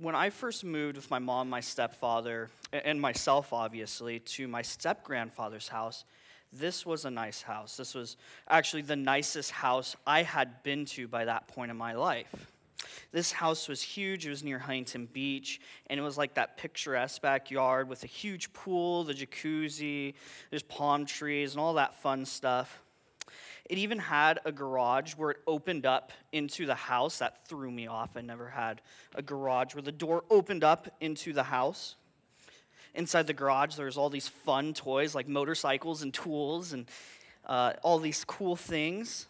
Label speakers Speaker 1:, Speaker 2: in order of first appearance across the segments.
Speaker 1: when I first moved with my mom, my stepfather, and myself, obviously, to my step grandfather's house, this was a nice house. This was actually the nicest house I had been to by that point in my life. This house was huge. It was near Huntington Beach, and it was like that picturesque backyard with a huge pool, the jacuzzi, there's palm trees, and all that fun stuff. It even had a garage where it opened up into the house. That threw me off. I never had a garage where the door opened up into the house. Inside the garage, there was all these fun toys like motorcycles and tools and uh, all these cool things.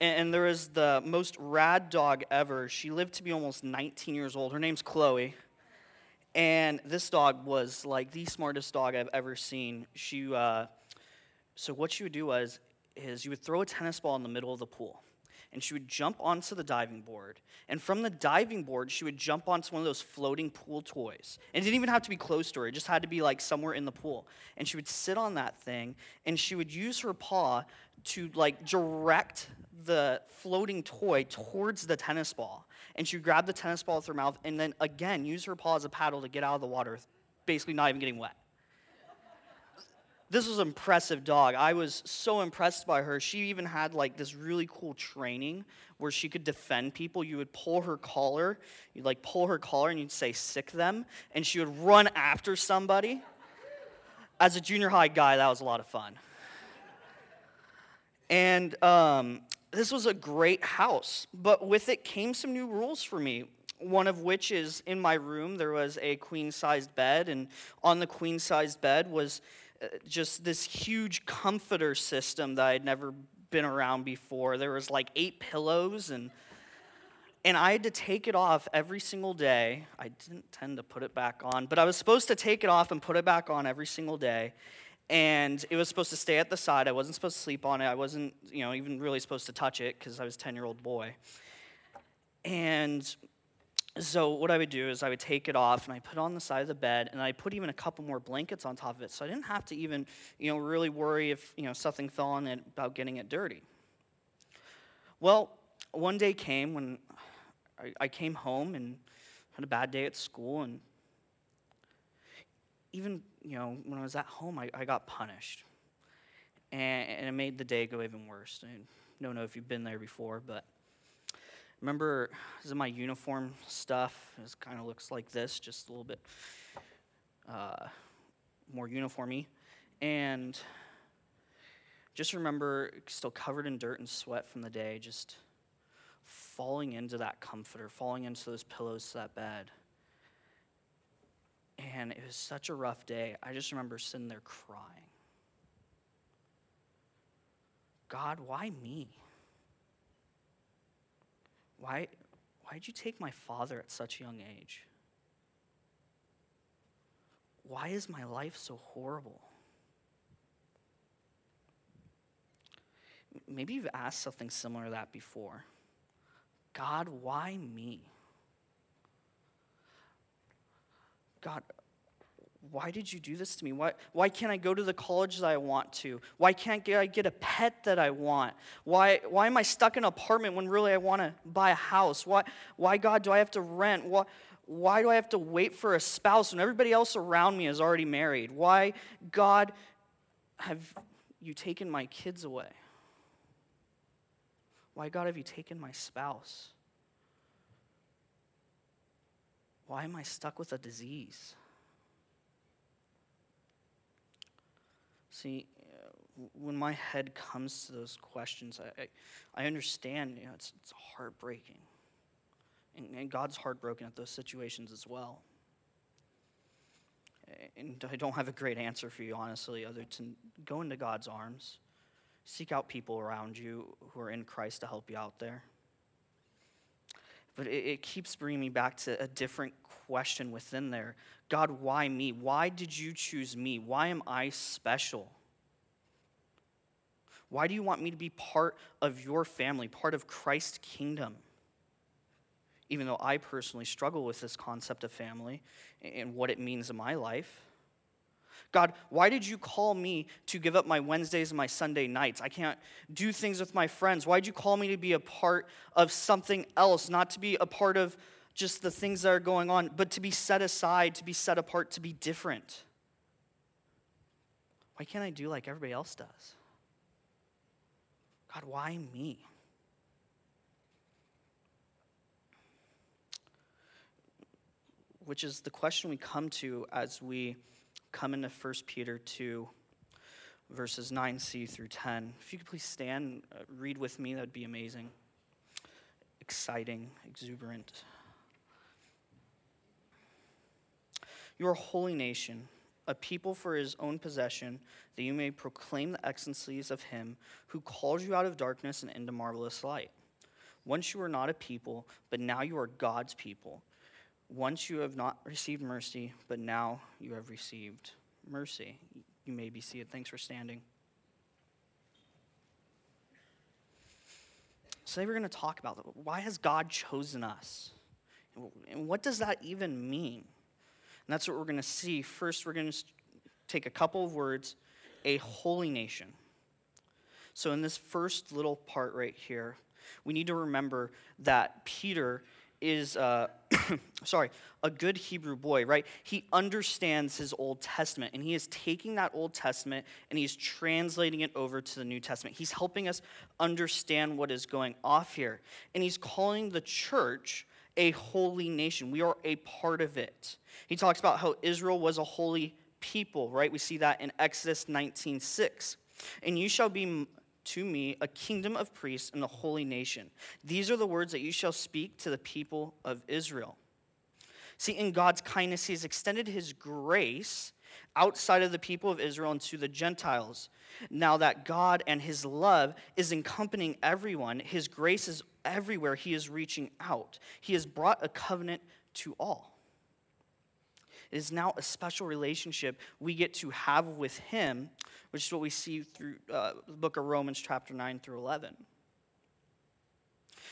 Speaker 1: And, there was the most rad dog ever. She lived to be almost 19 years old. Her name's Chloe. And this dog was like the smartest dog I've ever seen. She, uh, so what she would do was is you would throw a tennis ball in the middle of the pool and she would jump onto the diving board. And from the diving board, she would jump onto one of those floating pool toys. And it didn't even have to be close to her, it just had to be like somewhere in the pool. And she would sit on that thing and she would use her paw to like direct the floating toy towards the tennis ball. And she would grab the tennis ball with her mouth and then again use her paw as a paddle to get out of the water, basically not even getting wet this was an impressive dog. I was so impressed by her. She even had like this really cool training where she could defend people. You would pull her collar, you'd like pull her collar and you'd say sick them, and she would run after somebody. As a junior high guy, that was a lot of fun. And um, this was a great house, but with it came some new rules for me one of which is in my room there was a queen sized bed and on the queen sized bed was Uh, just this huge comforter system that I'd never been around before. There was like eight pillows and and I had to take it off every single day. I didn't tend to put it back on, but I was supposed to take it off and put it back on every single day. And it was supposed to stay at the side. I wasn't supposed to sleep on it. I wasn't, you know, even really supposed to touch it because I was a 10-year-old boy. And so what I would do is I would take it off and I put it on the side of the bed and I put even a couple more blankets on top of it so I didn't have to even you know really worry if you know something fell on it about getting it dirty. Well, one day came when I, I came home and had a bad day at school and even you know when I was at home I, I got punished and, and it made the day go even worse. I don't know if you've been there before, but remember this is my uniform stuff. It kind of looks like this, just a little bit uh, more uniformy. And just remember, still covered in dirt and sweat from the day, just falling into that comforter, falling into those pillows to that bed. And it was such a rough day. I just remember sitting there crying. God, why me? Why, why'd you take my father at such a young age? Why is my life so horrible? Maybe you've asked something similar to that before. God, why me? God, why did you do this to me? Why, why can't I go to the college that I want to? Why can't I get a pet that I want? Why, why am I stuck in an apartment when really I want to buy a house? Why, why, God, do I have to rent? Why, why do I have to wait for a spouse when everybody else around me is already married? Why, God, have you taken my kids away? Why, God, have you taken my spouse? Why am I stuck with a disease? See, when my head comes to those questions, I, I, I understand you know, it's, it's heartbreaking. And, and God's heartbroken at those situations as well. And I don't have a great answer for you, honestly, other than go into God's arms. Seek out people around you who are in Christ to help you out there. But it, it keeps bringing me back to a different question within there God, why me? Why did you choose me? Why am I special? Why do you want me to be part of your family, part of Christ's kingdom? Even though I personally struggle with this concept of family and what it means in my life. God, why did you call me to give up my Wednesdays and my Sunday nights? I can't do things with my friends. Why did you call me to be a part of something else, not to be a part of just the things that are going on, but to be set aside, to be set apart, to be different. Why can't I do like everybody else does? God, why me? Which is the question we come to as we come into 1 Peter 2, verses 9c through 10. If you could please stand, uh, read with me, that would be amazing. Exciting, exuberant. You are a holy nation, a people for his own possession, that you may proclaim the excellencies of him who calls you out of darkness and into marvelous light. Once you were not a people, but now you are God's people. Once you have not received mercy, but now you have received mercy. You may be seated. Thanks for standing. Today we're going to talk about why has God chosen us? And what does that even mean? And that's what we're going to see. First, we're going to take a couple of words a holy nation. So, in this first little part right here, we need to remember that Peter is, uh, sorry, a good Hebrew boy, right? He understands his Old Testament, and he is taking that Old Testament and he's translating it over to the New Testament. He's helping us understand what is going off here. And he's calling the church a holy nation. We are a part of it. He talks about how Israel was a holy people, right? We see that in Exodus 19:6. And you shall be to me a kingdom of priests and a holy nation. These are the words that you shall speak to the people of Israel. See, in God's kindness, He has extended His grace outside of the people of Israel and to the Gentiles. Now that God and His love is accompanying everyone, His grace is everywhere He is reaching out. He has brought a covenant to all. It is now a special relationship we get to have with Him, which is what we see through uh, the book of Romans, chapter 9 through 11.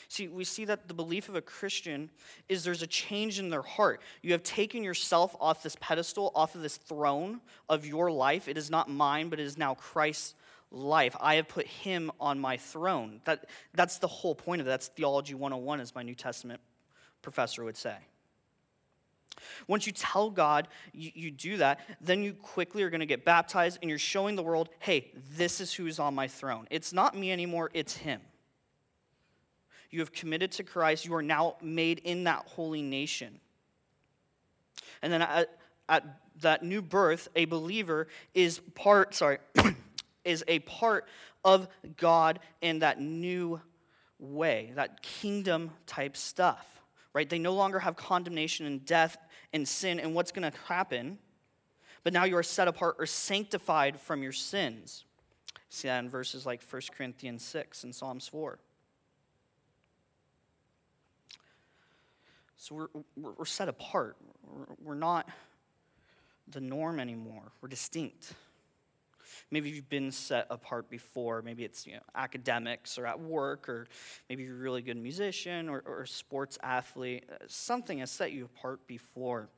Speaker 1: See, we see that the belief of a Christian is there's a change in their heart. You have taken yourself off this pedestal, off of this throne of your life. It is not mine, but it is now Christ's life. I have put him on my throne. That, that's the whole point of it. That's Theology 101, as my New Testament professor would say. Once you tell God you, you do that, then you quickly are going to get baptized and you're showing the world, hey, this is who's on my throne. It's not me anymore, it's Him. You have committed to Christ. You are now made in that holy nation. And then at, at that new birth, a believer is part, sorry, is a part of God in that new way, that kingdom type stuff right? They no longer have condemnation and death and sin and what's going to happen. But now you are set apart or sanctified from your sins. See that in verses like 1 Corinthians 6 and Psalms 4. So we're, we're set apart. We're not the norm anymore. We're distinct. Maybe you've been set apart before. Maybe it's you know, academics or at work, or maybe you're a really good musician or, or sports athlete. Uh, something has set you apart before.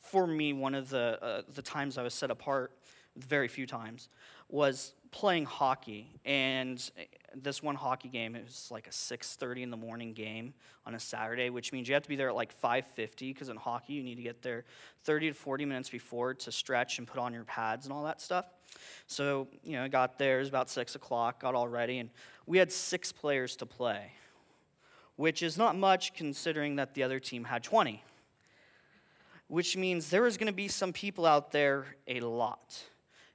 Speaker 1: For me, one of the, uh, the times I was set apart, very few times, was playing hockey. And this one hockey game, it was like a 6.30 in the morning game on a Saturday, which means you have to be there at like 5.50 because in hockey you need to get there 30 to 40 minutes before to stretch and put on your pads and all that stuff. So, you know, I got there, it was about 6 o'clock, got all ready, and we had six players to play, which is not much considering that the other team had 20. Which means there was going to be some people out there a lot.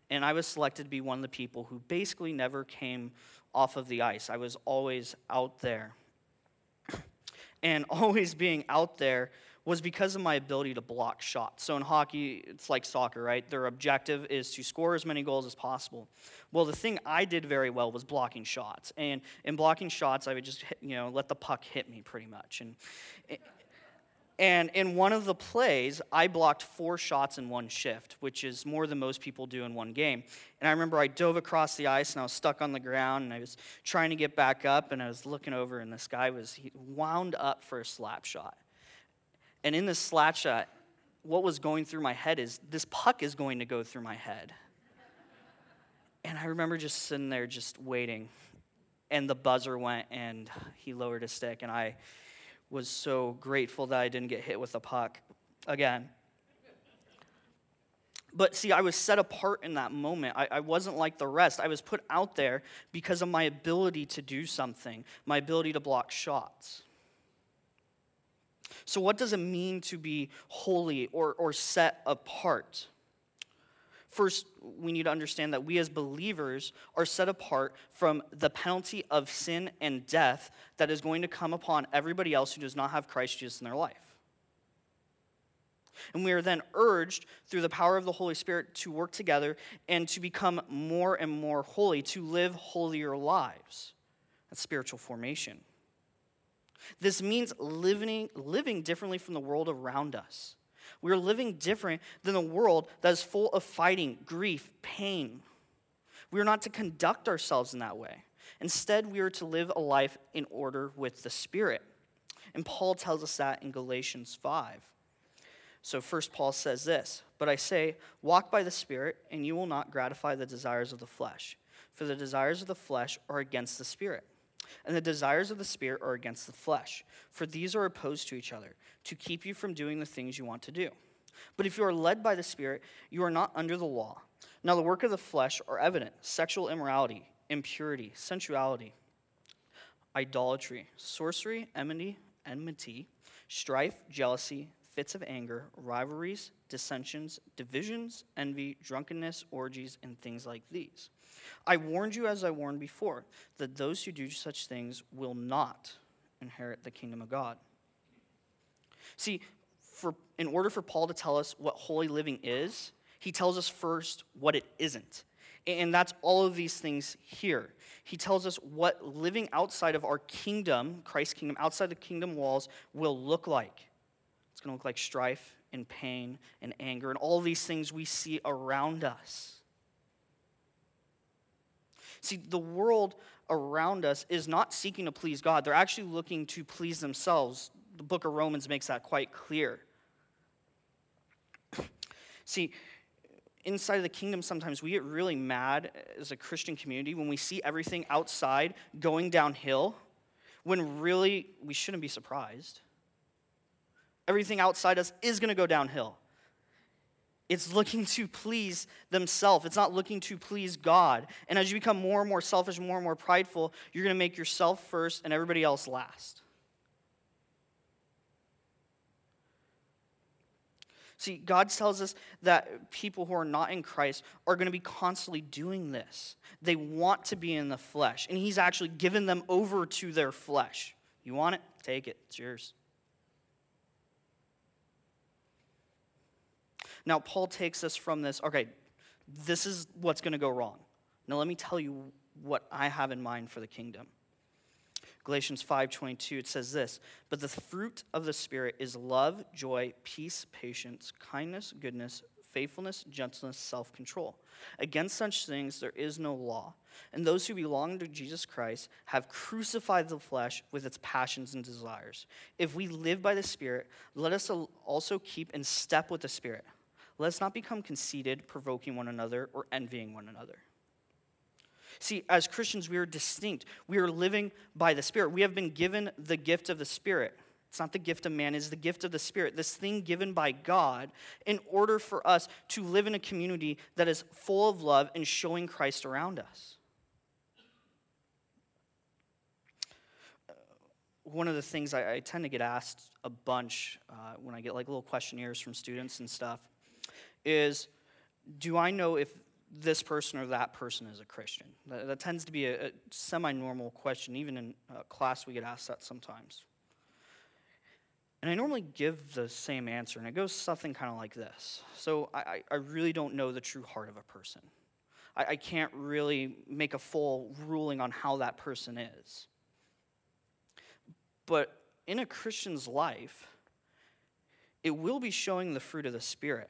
Speaker 1: And I was selected to be one of the people who basically never came off of the ice. I was always out there. And always being out there was because of my ability to block shots. So in hockey, it's like soccer, right? Their objective is to score as many goals as possible. Well, the thing I did very well was blocking shots. And in blocking shots, I would just, hit, you know, let the puck hit me pretty much. And and in one of the plays, I blocked four shots in one shift, which is more than most people do in one game. And I remember I dove across the ice and I was stuck on the ground and I was trying to get back up and I was looking over and this guy was wound up for a slap shot. And in this slap shot, what was going through my head is this puck is going to go through my head. And I remember just sitting there, just waiting. And the buzzer went, and he lowered his stick, and I was so grateful that I didn't get hit with a puck again. But see, I was set apart in that moment. I, I, wasn't like the rest. I was put out there because of my ability to do something, my ability to block shots. So, what does it mean to be holy or, or set apart? First, we need to understand that we as believers are set apart from the penalty of sin and death that is going to come upon everybody else who does not have Christ Jesus in their life. And we are then urged through the power of the Holy Spirit to work together and to become more and more holy, to live holier lives. That's spiritual formation. This means living, living differently from the world around us. We are living different than a world that is full of fighting, grief, pain. We are not to conduct ourselves in that way. Instead, we are to live a life in order with the Spirit. And Paul tells us that in Galatians 5. So, first, Paul says this But I say, walk by the Spirit, and you will not gratify the desires of the flesh. For the desires of the flesh are against the Spirit, and the desires of the Spirit are against the flesh. For these are opposed to each other, to keep you from doing the things you want to do. But if you are led by the Spirit, you are not under the law. Now, the work of the flesh are evident sexual immorality, impurity, sensuality, idolatry, sorcery, enmity, enmity, strife, jealousy fits of anger, rivalries, dissensions, divisions, envy, drunkenness, orgies, and things like these. I warned you as I warned before that those who do such things will not inherit the kingdom of God. See, for, in order for Paul to tell us what holy living is, he tells us first what it isn't. And that's all of these things here. He tells us what living outside of our kingdom, Christ's kingdom, outside the kingdom walls, will look like going to look like strife and pain and anger and all these things we see around us. See, the world around us is not seeking to please God, they're actually looking to please themselves. The book of Romans makes that quite clear. See, inside of the kingdom, sometimes we get really mad as a Christian community when we see everything outside going downhill, when really we shouldn't be surprised. Everything outside us is going to go downhill. It's looking to please themselves. It's not looking to please God. And as you become more and more selfish, more and more prideful, you're going to make yourself first and everybody else last. See, God tells us that people who are not in Christ are going to be constantly doing this. They want to be in the flesh, and He's actually given them over to their flesh. You want it? Take it. It's yours. Now, Paul takes us from this, okay, this is what's going to go wrong. Now, let me tell you what I have in mind for the kingdom. Galatians 5:22 it says this, but the fruit of the spirit is love, joy, peace, patience, kindness, goodness, faithfulness, gentleness, self-control. Against such things there is no law. And those who belong to Jesus Christ have crucified the flesh with its passions and desires. If we live by the spirit, let us also keep in step with the spirit. Let's not become conceited, provoking one another, or envying one another. See, as Christians, we are distinct. We are living by the Spirit. We have been given the gift of the Spirit. It's not the gift of man, it's the gift of the Spirit, this thing given by God in order for us to live in a community that is full of love and showing Christ around us. One of the things I, I tend to get asked a bunch uh, when I get like little questionnaires from students and stuff is do I know if this person or that person is a Christian? That, that tends to be a, a semi normal question. Even in class, we get asked that sometimes. And I normally give the same answer, and it goes something kind of like this. So I, I really don't know the true heart of a person. I, I can't really make a full ruling on how that person is. But in a Christian's life, it will be showing the fruit of the Spirit.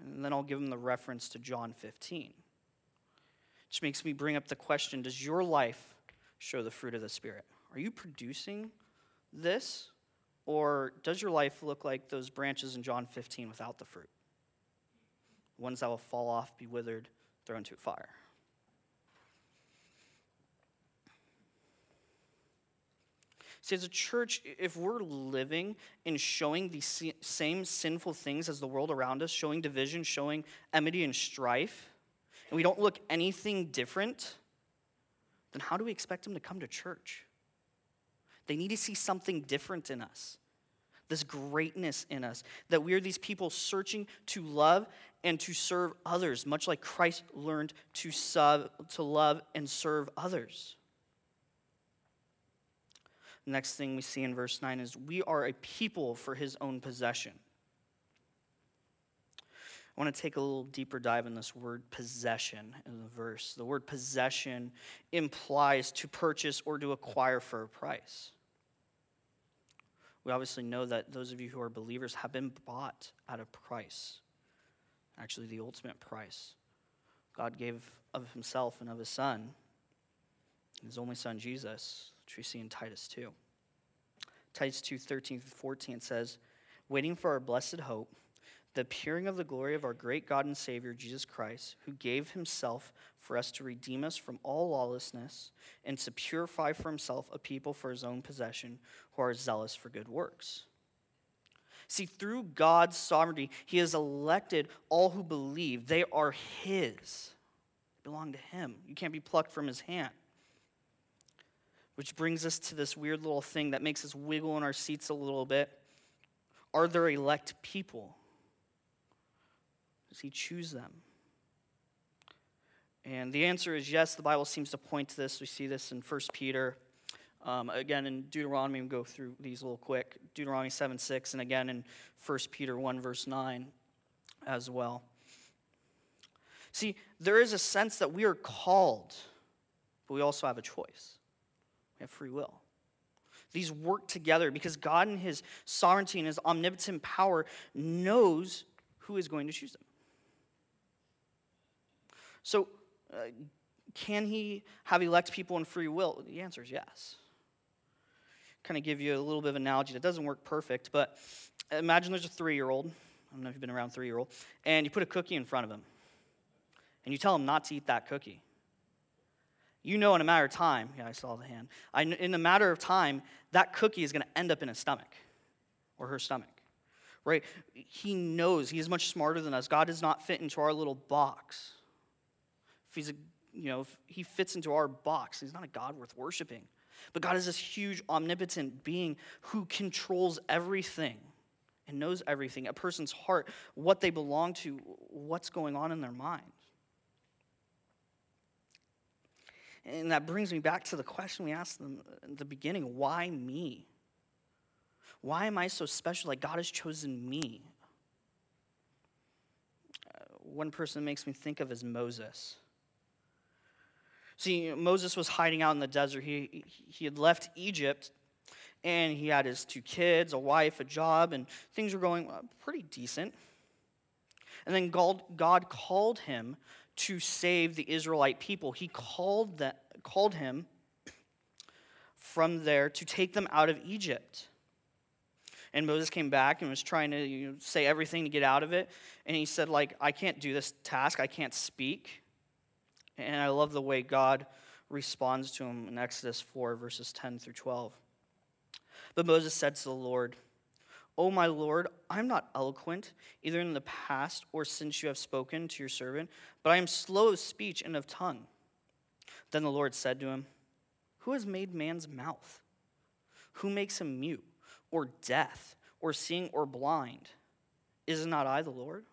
Speaker 1: And then I'll give them the reference to John 15. Which makes me bring up the question Does your life show the fruit of the Spirit? Are you producing this? Or does your life look like those branches in John 15 without the fruit? Ones that will fall off, be withered, thrown into fire. See, as a church, if we're living and showing these same sinful things as the world around us, showing division, showing enmity and strife, and we don't look anything different, then how do we expect them to come to church? They need to see something different in us, this greatness in us, that we are these people searching to love and to serve others, much like Christ learned to, sub, to love and serve others. Next thing we see in verse 9 is we are a people for his own possession. I want to take a little deeper dive in this word possession in the verse. The word possession implies to purchase or to acquire for a price. We obviously know that those of you who are believers have been bought at a price, actually, the ultimate price. God gave of himself and of his son, his only son, Jesus, which we see in Titus 2. Titus 2 13 through 14 says, Waiting for our blessed hope, the appearing of the glory of our great God and Savior, Jesus Christ, who gave himself for us to redeem us from all lawlessness and to purify for himself a people for his own possession who are zealous for good works. See, through God's sovereignty, he has elected all who believe. They are his, they belong to him. You can't be plucked from his hand. Which brings us to this weird little thing that makes us wiggle in our seats a little bit. Are there elect people? Does he choose them? And the answer is yes. The Bible seems to point to this. We see this in 1 Peter. Um, again, in Deuteronomy, we'll go through these a little quick. Deuteronomy 7 6, and again in 1 Peter 1, verse 9 as well. See, there is a sense that we are called, but we also have a choice. We have free will. These work together because God, in His sovereignty and His omnipotent power, knows who is going to choose them. So, uh, can He have elect people in free will? The answer is yes. Kind of give you a little bit of analogy that doesn't work perfect, but imagine there's a three year old. I don't know if you've been around three year old, and you put a cookie in front of him, and you tell him not to eat that cookie you know in a matter of time, yeah, I saw the hand. I, in a matter of time, that cookie is going to end up in his stomach or her stomach, right? He knows he is much smarter than us. God does not fit into our little box. If he's a, you know, if he fits into our box, he's not a God worth worshiping. But God is this huge, omnipotent being who controls everything and knows everything a person's heart, what they belong to, what's going on in their mind. And that brings me back to the question we asked them at the beginning why me? Why am I so special? Like God has chosen me. Uh, one person makes me think of as Moses. See, Moses was hiding out in the desert. He, he had left Egypt and he had his two kids, a wife, a job, and things were going uh, pretty decent. And then God, God called him to save the Israelite people. He called, that, called him from there to take them out of Egypt. And Moses came back and was trying to you know, say everything to get out of it. And he said, like, I can't do this task. I can't speak. And I love the way God responds to him in Exodus 4, verses 10 through 12. But Moses said to the Lord, O my Lord, I'm not eloquent, either in the past or since you have spoken to your servant, but I am slow of speech and of tongue. Then the Lord said to him, Who has made man's mouth? Who makes him mute, or deaf, or seeing, or blind? Is not I the Lord?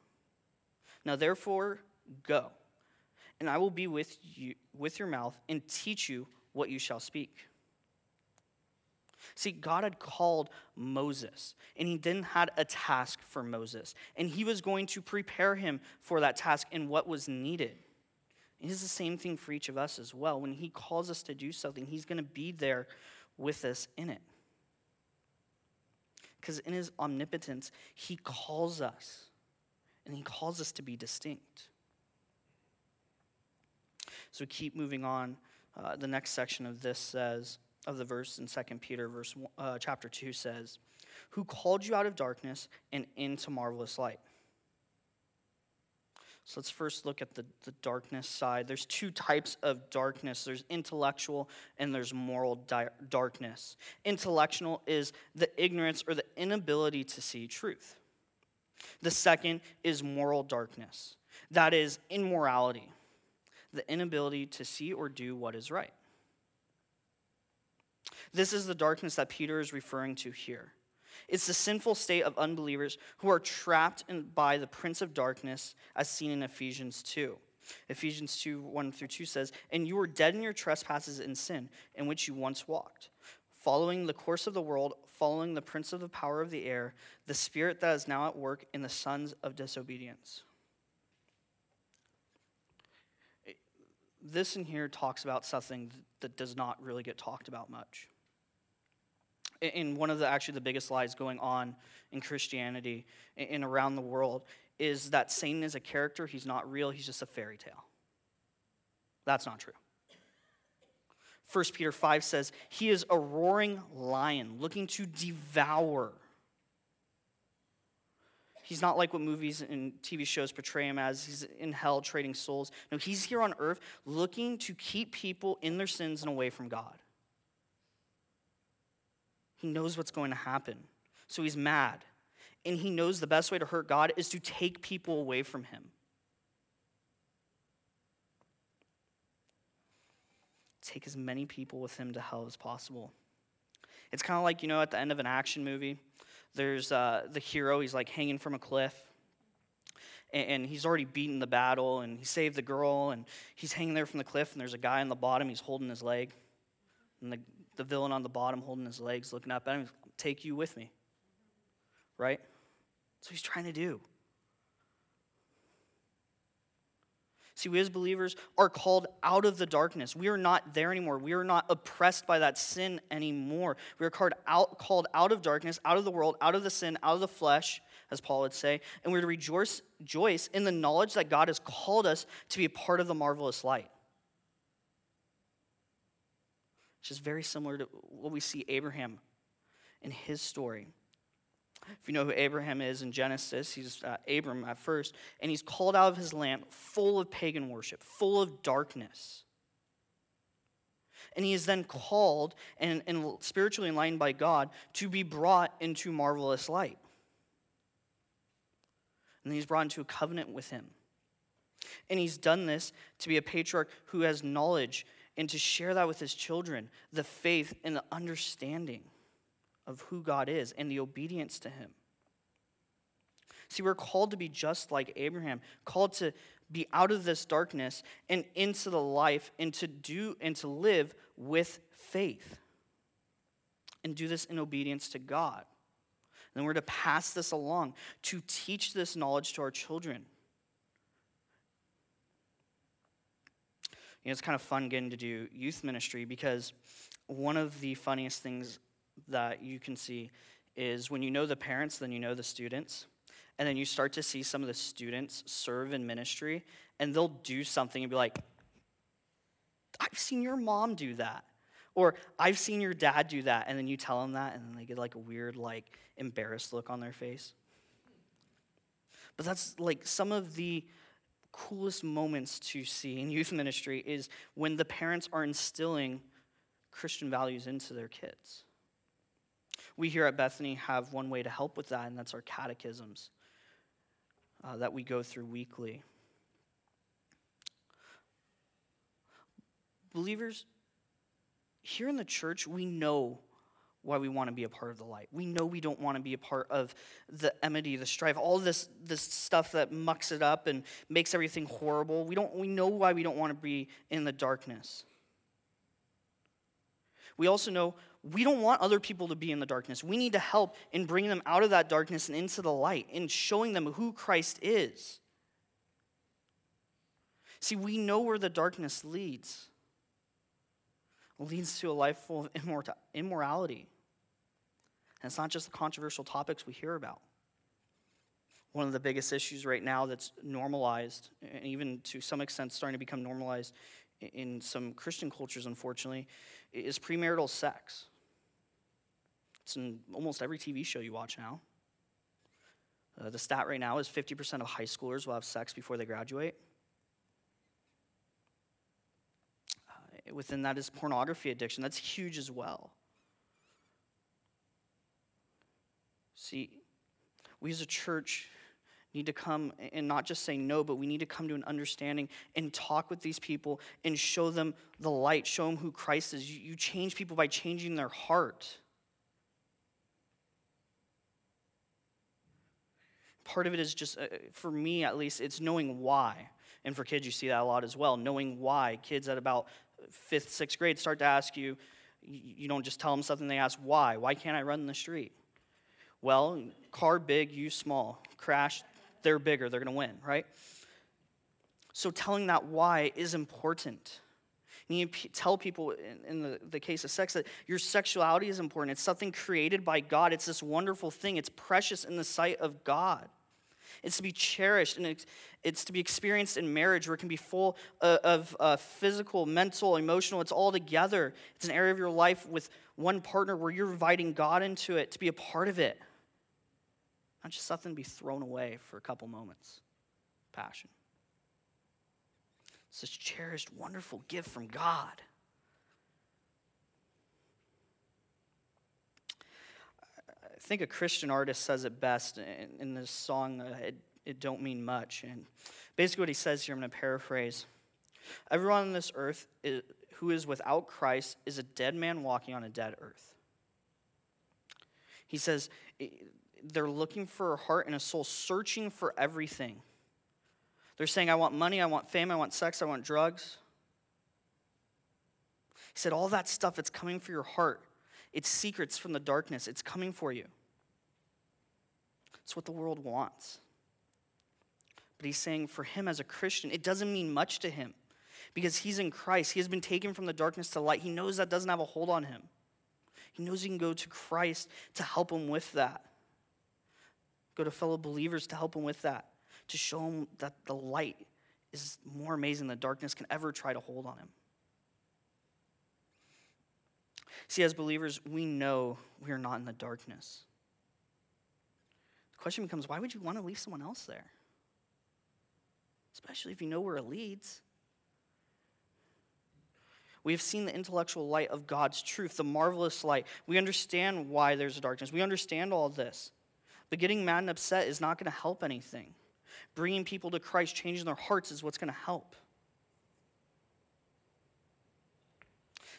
Speaker 1: Now therefore, go, and I will be with you with your mouth and teach you what you shall speak. See, God had called Moses, and he then had a task for Moses, and he was going to prepare him for that task and what was needed. It is the same thing for each of us as well. When he calls us to do something, he's going to be there with us in it. Because in his omnipotence, he calls us, and he calls us to be distinct. So keep moving on. Uh, the next section of this says, of the verse in 2 Peter verse uh, chapter 2 says, "Who called you out of darkness and into marvelous light." So let's first look at the, the darkness side. There's two types of darkness there's intellectual and there's moral di- darkness. Intellectual is the ignorance or the inability to see truth. The second is moral darkness, that is immorality, the inability to see or do what is right. This is the darkness that Peter is referring to here. It's the sinful state of unbelievers who are trapped in, by the prince of darkness, as seen in Ephesians 2. Ephesians 2 1 through 2 says, And you were dead in your trespasses and sin, in which you once walked, following the course of the world, following the prince of the power of the air, the spirit that is now at work in the sons of disobedience. This in here talks about something that does not really get talked about much And one of the actually the biggest lies going on in Christianity and around the world is that Satan is a character. He's not real, he's just a fairy tale. That's not true. 1 Peter 5 says, He is a roaring lion looking to devour. He's not like what movies and TV shows portray him as. He's in hell trading souls. No, he's here on earth looking to keep people in their sins and away from God. He knows what's going to happen. So he's mad. And he knows the best way to hurt God is to take people away from him. Take as many people with him to hell as possible. It's kind of like, you know, at the end of an action movie, there's uh, the hero, he's like hanging from a cliff. And, and he's already beaten the battle, and he saved the girl, and he's hanging there from the cliff, and there's a guy on the bottom, he's holding his leg. And the the villain on the bottom holding his legs, looking up at him, take you with me. Right? That's what he's trying to do. See, we as believers are called out of the darkness. We are not there anymore. We are not oppressed by that sin anymore. We are called out, called out of darkness, out of the world, out of the sin, out of the flesh, as Paul would say, and we're to rejoice, rejoice in the knowledge that God has called us to be a part of the marvelous light which is very similar to what we see Abraham in his story. If you know who Abraham is in Genesis, he's uh, Abram at first, and he's called out of his land full of pagan worship, full of darkness. And he is then called and, and spiritually enlightened by God to be brought into marvelous light. And he's brought into a covenant with him. And he's done this to be a patriarch who has knowledge and to share that with his children the faith and the understanding of who God is and the obedience to him. See, we're called to be just like Abraham, called to be out of this darkness and into the life and to do and to live with faith. And do this in obedience to God. And we're to pass this along, to teach this knowledge to our children. you know, it's kind of fun getting to do youth ministry because one of the funniest things that you can see is when you know the parents, then you know the students. And then you start to see some of the students serve in ministry, and they'll do something and be like, I've seen your mom do that. Or I've seen your dad do that. And then you tell them that, and then they get like a weird, like, embarrassed look on their face. But that's like some of the coolest moments to see in youth ministry is when the parents are instilling Christian values into their kids. We here at Bethany have one way to help with that, and that's our catechisms uh, that we go through weekly. Believers, here in the church, we know why we want to be a part of the light. We know we don't want to be a part of the enmity, the strife, all this, this stuff that mucks it up and makes everything horrible. We, don't, we know why we don't want to be in the darkness. We also know we don't want other people to be in the darkness. We need to help in bringing them out of that darkness and into the light, in showing them who Christ is. See, we know where the darkness leads. It leads to a life full of immorality. And it's not just the controversial topics we hear about. One of the biggest issues right now that's normalized, and even to some extent starting to become normalized in some Christian cultures, unfortunately, is premarital sex. It's in almost every TV show you watch now. Uh, the stat right now is 50% of high schoolers will have sex before they graduate. Uh, within that is pornography addiction. That's huge as well. See, we as a church need to come and not just say no, but we need to come to an understanding and talk with these people and show them the light, show them who Christ is. You change people by changing their heart. Part of it is just, uh, for me at least, it's knowing why. And for kids, you see that a lot as well. Knowing why. Kids at about fifth, sixth grade start to ask you, you don't just tell them something, they ask why. Why can't I run in the street? Well, car big, you small. Crash, they're bigger, they're going to win, right? So telling that why is important. And You tell people in, the, the case of sex that your sexuality is important. It's something created by God. It's this wonderful thing. It's precious in the sight of God. It's to be cherished and it's, to be experienced in marriage where it can be full of, of uh, physical, mental, emotional. It's all together. It's an area of your life with one partner where you're inviting God into it to be a part of it. Not just something to be thrown away for a couple moments. Passion. It's this cherished, wonderful gift from God. I think a Christian artist says it best in, in this song, uh, it, it Don't Mean Much. And basically, what he says here, I'm going to paraphrase Everyone on this earth is, who is without Christ is a dead man walking on a dead earth. He says, they're looking for a heart and a soul, searching for everything. They're saying, I want money, I want fame, I want sex, I want drugs. He said, All that stuff, it's coming for your heart. It's secrets from the darkness, it's coming for you. It's what the world wants. But he's saying, for him as a Christian, it doesn't mean much to him because he's in Christ. He has been taken from the darkness to light. He knows that doesn't have a hold on him. He knows he can go to Christ to help him with that go to fellow believers to help him with that, to show him that the light is more amazing than darkness can ever try to hold on him. See, as believers, we know we are not in the darkness. The question becomes why would you want to leave someone else there? Especially if you know where it leads. We have seen the intellectual light of God's truth, the marvelous light. We understand why there's a darkness. We understand all this. But getting mad and upset is not going to help anything. Bringing people to Christ, changing their hearts, is what's going to help.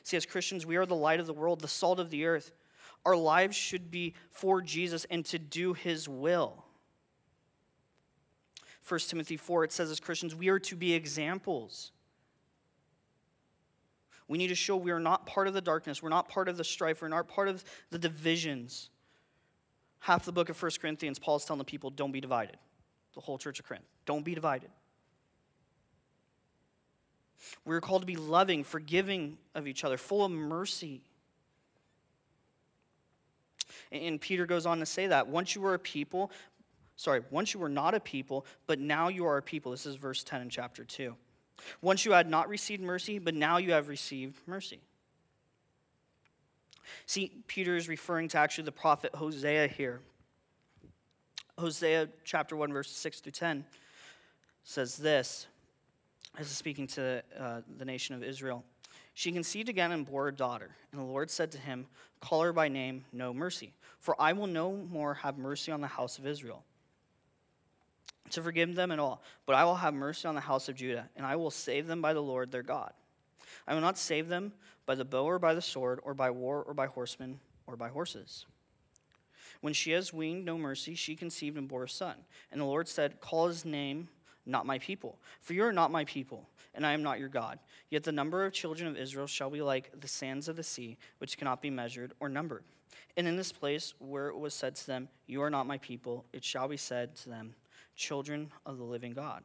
Speaker 1: See, as Christians, we are the light of the world, the salt of the earth. Our lives should be for Jesus and to do his will. 1 Timothy 4, it says, as Christians, we are to be examples. We need to show we are not part of the darkness. We're not part of the strife. We're not part of the divisions half the book of 1 Corinthians, Paul's telling the people, don't be divided. The whole church of Corinth. Don't be divided. We're called to be loving, forgiving of each other, full of mercy. And Peter goes on to say that once you were a people, sorry, once you were not a people, but now you are a people. This is verse 10 in chapter 2. Once you had not received mercy, but now you have received mercy. See, Peter is referring to actually the prophet Hosea here. Hosea chapter 1, verse 6 through 10 says this. This is speaking to uh, the nation of Israel. She conceived again and bore a daughter. And the Lord said to him, Call her by name, no mercy, for I will no more have mercy on the house of Israel to forgive them and all, but I will have mercy on the house of Judah, and I will save them by the Lord their God. I will not save them by the bow or by the sword, or by war, or by horsemen, or by horses. When she has weaned no mercy, she conceived and bore a son. And the Lord said, Call his name not my people, for you are not my people, and I am not your God. Yet the number of children of Israel shall be like the sands of the sea, which cannot be measured or numbered. And in this place where it was said to them, You are not my people, it shall be said to them, Children of the living God.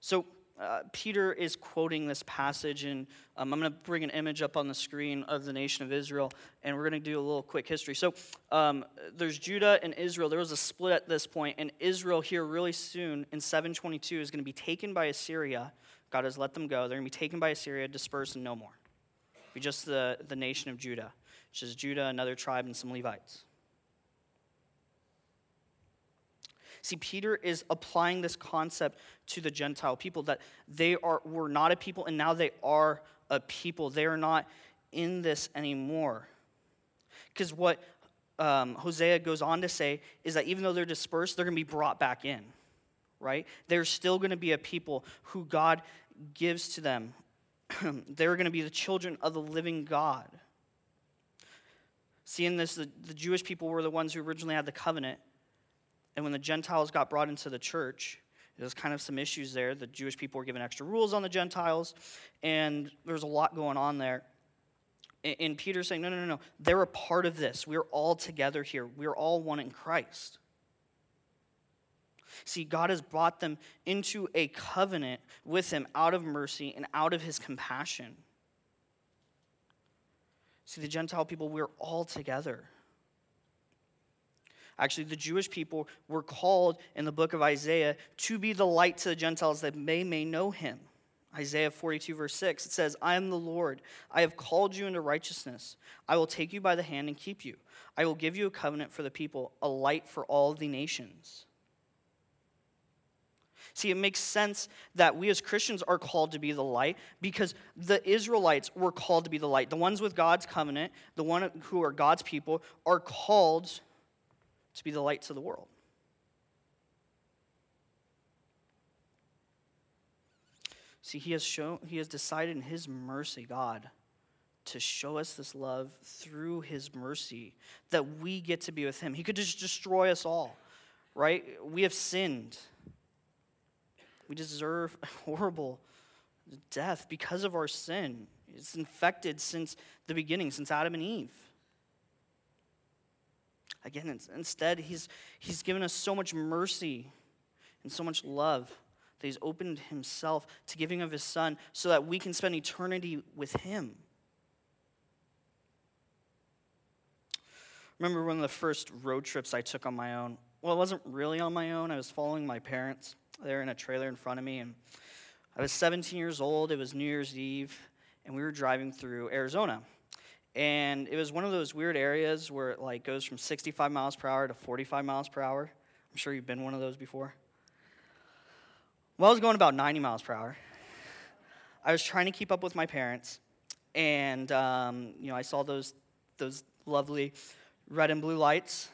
Speaker 1: So, uh, Peter is quoting this passage, and um, I'm going to bring an image up on the screen of the nation of Israel, and we're going to do a little quick history. So, um, there's Judah and Israel. There was a split at this point, and Israel here really soon in 722 is going to be taken by Assyria. God has let them go. They're going to be taken by Assyria, dispersed, and no more. Be just the, the nation of Judah, which is Judah, another tribe, and some Levites. See, Peter is applying this concept to the Gentile people that they are were not a people and now they are a people. They are not in this anymore. Because what um, Hosea goes on to say is that even though they're dispersed, they're going to be brought back in, right? They're still going to be a people who God gives to them. they're going to be the children of the living God. See, in this, the, the Jewish people were the ones who originally had the covenant. And when the Gentiles got brought into the church, there's kind of some issues there. The Jewish people were given extra rules on the Gentiles, and there's a lot going on there. And Peter's saying, no, no, no, no. They're a part of this. We're all together here. We're all one in Christ. See, God has brought them into a covenant with Him out of mercy and out of His compassion. See, the Gentile people, we're all together. Actually, the Jewish people were called in the book of Isaiah to be the light to the Gentiles that they may know Him. Isaiah 42, verse 6, it says, I am the Lord. I have called you into righteousness. I will take you by the hand and keep you. I will give you a covenant for the people, a light for all the nations. See, it makes sense that we as Christians are called to be the light because the Israelites were called to be the light. The ones with God's covenant, the one who are God's people, are called to be the light to the world. See, he has shown he has decided in his mercy, God, to show us this love through his mercy that we get to be with him. He could just destroy us all, right? We have sinned. We deserve horrible death because of our sin. It's infected since the beginning, since Adam and Eve. Again, instead, he's, he's given us so much mercy and so much love that he's opened himself to giving of his son so that we can spend eternity with him. Remember one of the first road trips I took on my own? Well, it wasn't really on my own. I was following my parents. They're in a trailer in front of me, and I was 17 years old. It was New Year's Eve, and we were driving through Arizona. And it was one of those weird areas where it like goes from 65 miles per hour to 45 miles per hour. I'm sure you've been one of those before. Well, I was going about 90 miles per hour. I was trying to keep up with my parents, and um, you know, I saw those those lovely red and blue lights,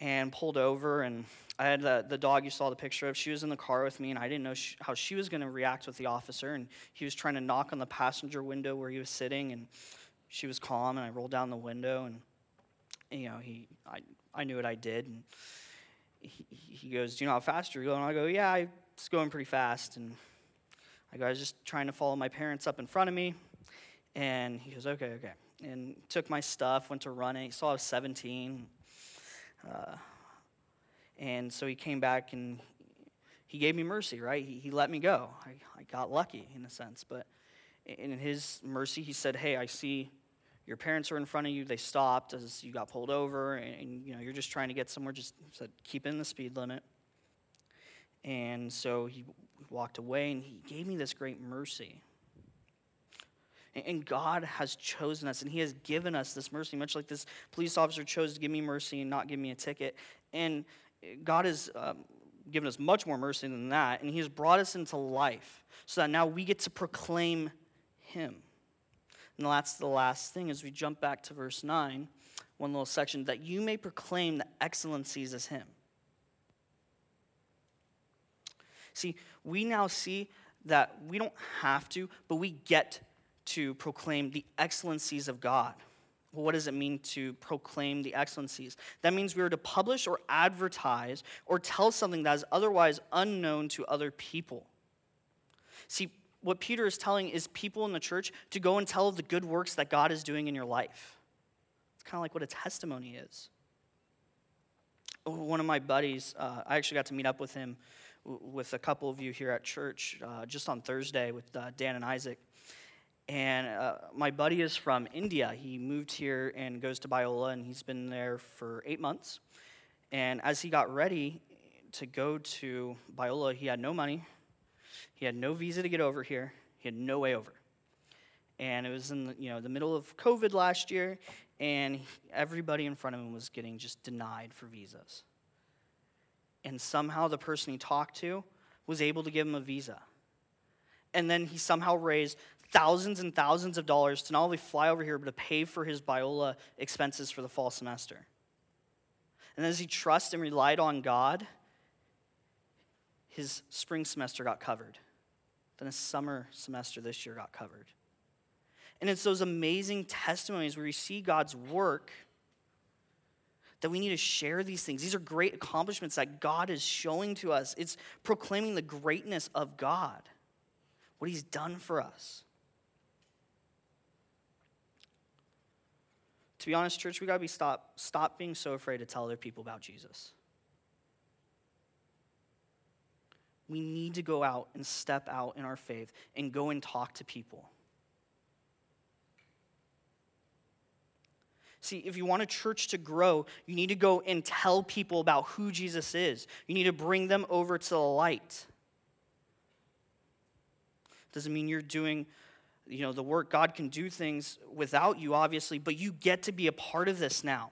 Speaker 1: and pulled over. And I had the, the dog you saw the picture of. She was in the car with me, and I didn't know how she was going to react with the officer. And he was trying to knock on the passenger window where he was sitting, and she was calm. And I rolled down the window, and you know, he I I knew what I did, and he, he goes, "Do you know how fast you're going?" I go, "Yeah, it's going pretty fast. And I, go, I was just trying to follow my parents up in front of me. And he goes, okay, okay. And took my stuff, went to run it. He saw I was 17. Uh, and so he came back and he gave me mercy, right? He, he let me go. I, I got lucky in a sense. But in his mercy, he said, hey, I see your parents are in front of you. They stopped as you got pulled over, and, and you know you're just trying to get somewhere. Just said, keep in the speed limit. And so he walked away and he gave me this great mercy. And God has chosen us and He has given us this mercy, much like this police officer chose to give me mercy and not give me a ticket. And God has um, given us much more mercy than that, and He has brought us into life so that now we get to proclaim Him. And that's the last thing as we jump back to verse 9, one little section, that you may proclaim the excellencies as Him. See, we now see that we don't have to, but we get to proclaim the excellencies of God. Well, what does it mean to proclaim the excellencies? That means we are to publish or advertise or tell something that is otherwise unknown to other people. See, what Peter is telling is people in the church to go and tell of the good works that God is doing in your life. It's kind of like what a testimony is. One of my buddies, uh, I actually got to meet up with him with a couple of you here at church uh, just on Thursday with uh, Dan and Isaac. And uh, my buddy is from India. He moved here and goes to Biola, and he's been there for eight months. And as he got ready to go to Biola, he had no money, he had no visa to get over here, he had no way over. And it was in the, you know the middle of COVID last year, and everybody in front of him was getting just denied for visas. And somehow the person he talked to was able to give him a visa. And then he somehow raised thousands and thousands of dollars to not only fly over here, but to pay for his Biola expenses for the fall semester. And as he trusted and relied on God, his spring semester got covered. Then his summer semester this year got covered. And it's those amazing testimonies where you see God's work that we need to share these things. These are great accomplishments that God is showing to us. It's proclaiming the greatness of God, what He's done for us. To be honest, church, we gotta be stop stop being so afraid to tell other people about Jesus. We need to go out and step out in our faith and go and talk to people. See, if you want a church to grow, you need to go and tell people about who Jesus is. You need to bring them over to the light. Doesn't mean you're doing, you know, the work. God can do things without you, obviously, but you get to be a part of this now.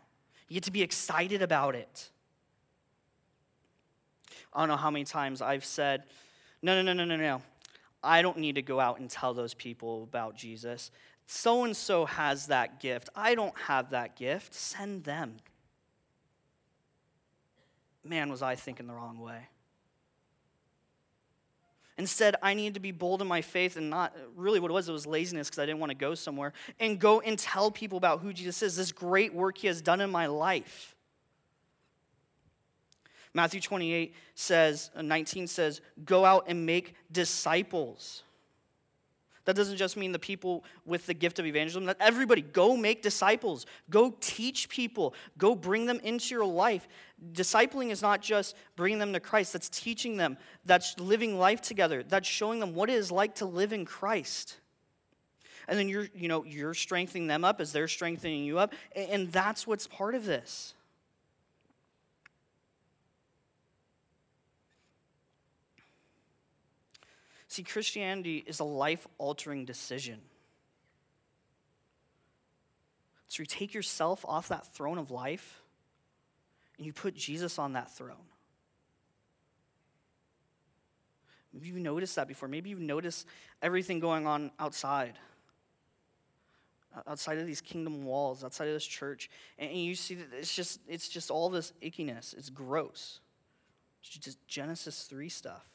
Speaker 1: You get to be excited about it. I don't know how many times I've said, no, no, no, no, no, no. I don't need to go out and tell those people about Jesus so and so has that gift. I don't have that gift. Send them. Man, was I thinking the wrong way. Instead, I needed to be bold in my faith and not really what it was, it was laziness because I didn't want to go somewhere and go and tell people about who Jesus is, this great work he has done in my life. Matthew 28 says, uh, 19 says, go out and make disciples. That doesn't just mean the people with the gift of evangelism. That everybody go make disciples. Go teach people. Go bring them into your life. Discipling is not just bringing them to Christ. That's teaching them. That's living life together. That's showing them what it is like to live in Christ. And then you're, you know, you're strengthening them up as they're strengthening you up. And that's what's part of this. See, Christianity is a life altering decision. So you take yourself off that throne of life and you put Jesus on that throne. Maybe you've noticed that before. Maybe you've noticed everything going on outside, outside of these kingdom walls, outside of this church, and you see that it's just it's just all this ickiness. It's gross. It's just Genesis three stuff.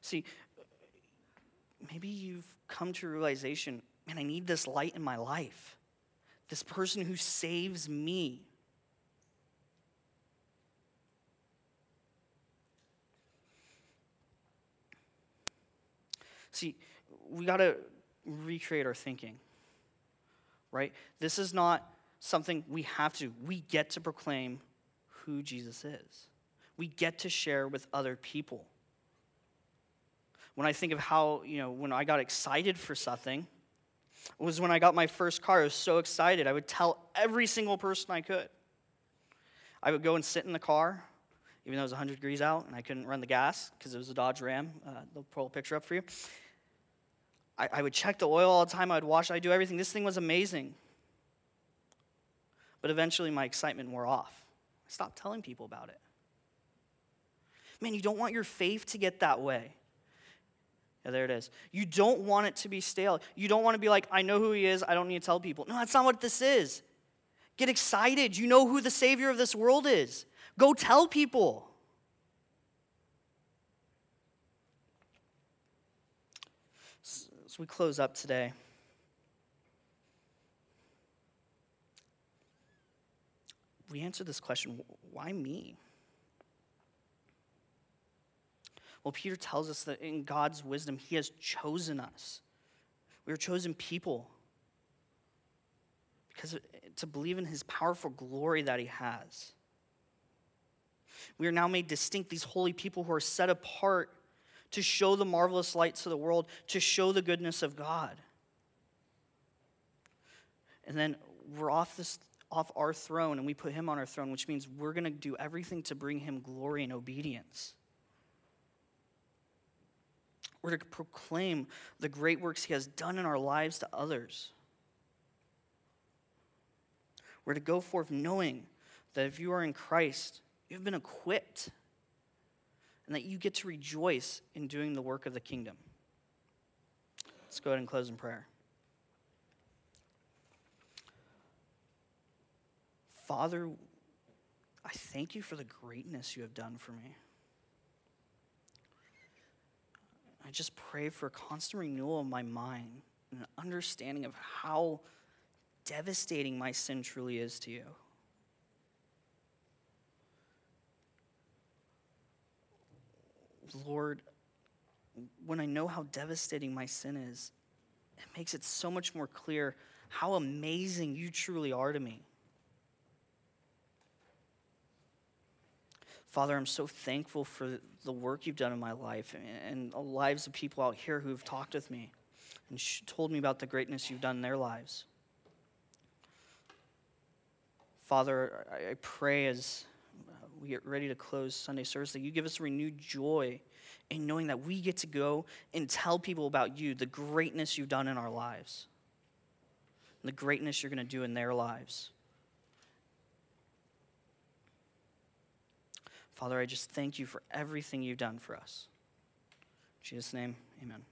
Speaker 1: See, maybe you've come to realization man, I need this light in my life, this person who saves me. See, we got to recreate our thinking, right? This is not something we have to. We get to proclaim who Jesus is, we get to share with other people when I think of how, you know, when I got excited for something, was when I got my first car. I was so excited. I would tell every single person I could. I would go and sit in the car, even though it was 100 degrees out and I couldn't run the gas because it was a Dodge Ram. Uh, they'll pull a picture up for you. I, I would check the oil all the time. I would wash. I'd do everything. This thing was amazing. But eventually, my excitement wore off. I stopped telling people about it. Man, you don't want your faith to get that way. Yeah, there it is. You don't want it to be stale. You don't want to be like, I know who he is, I don't need to tell people. No, that's not what this is. Get excited. You know who the Savior of this world is. Go tell people. As we close up today, we answer this question why me? Well, Peter tells us that in God's wisdom, he has chosen us. We are chosen people because to believe in his powerful glory that he has. We are now made distinct, these holy people who are set apart to show the marvelous lights of the world, to show the goodness of God. And then we're off this off our throne and we put him on our throne, which means we're going to do everything to bring him glory and obedience. We're to proclaim the great works He has done in our lives to others. We're to go forth knowing that if you are in Christ, you've been equipped and that you get to rejoice in doing the work of the kingdom. Let's go ahead and close in prayer. Father, I thank you for the greatness you have done for me. I just pray for a constant renewal of my mind and an understanding of how devastating my sin truly is to you. Lord, when I know how devastating my sin is, it makes it so much more clear how amazing you truly are to me. Father, I'm so thankful for the work you've done in my life and the lives of people out here who've talked with me and told me about the greatness you've done in their lives. Father, I pray as we get ready to close Sunday service that you give us renewed joy in knowing that we get to go and tell people about you, the greatness you've done in our lives, the greatness you're going to do in their lives. Father, I just thank you for everything you've done for us. In Jesus' name, amen.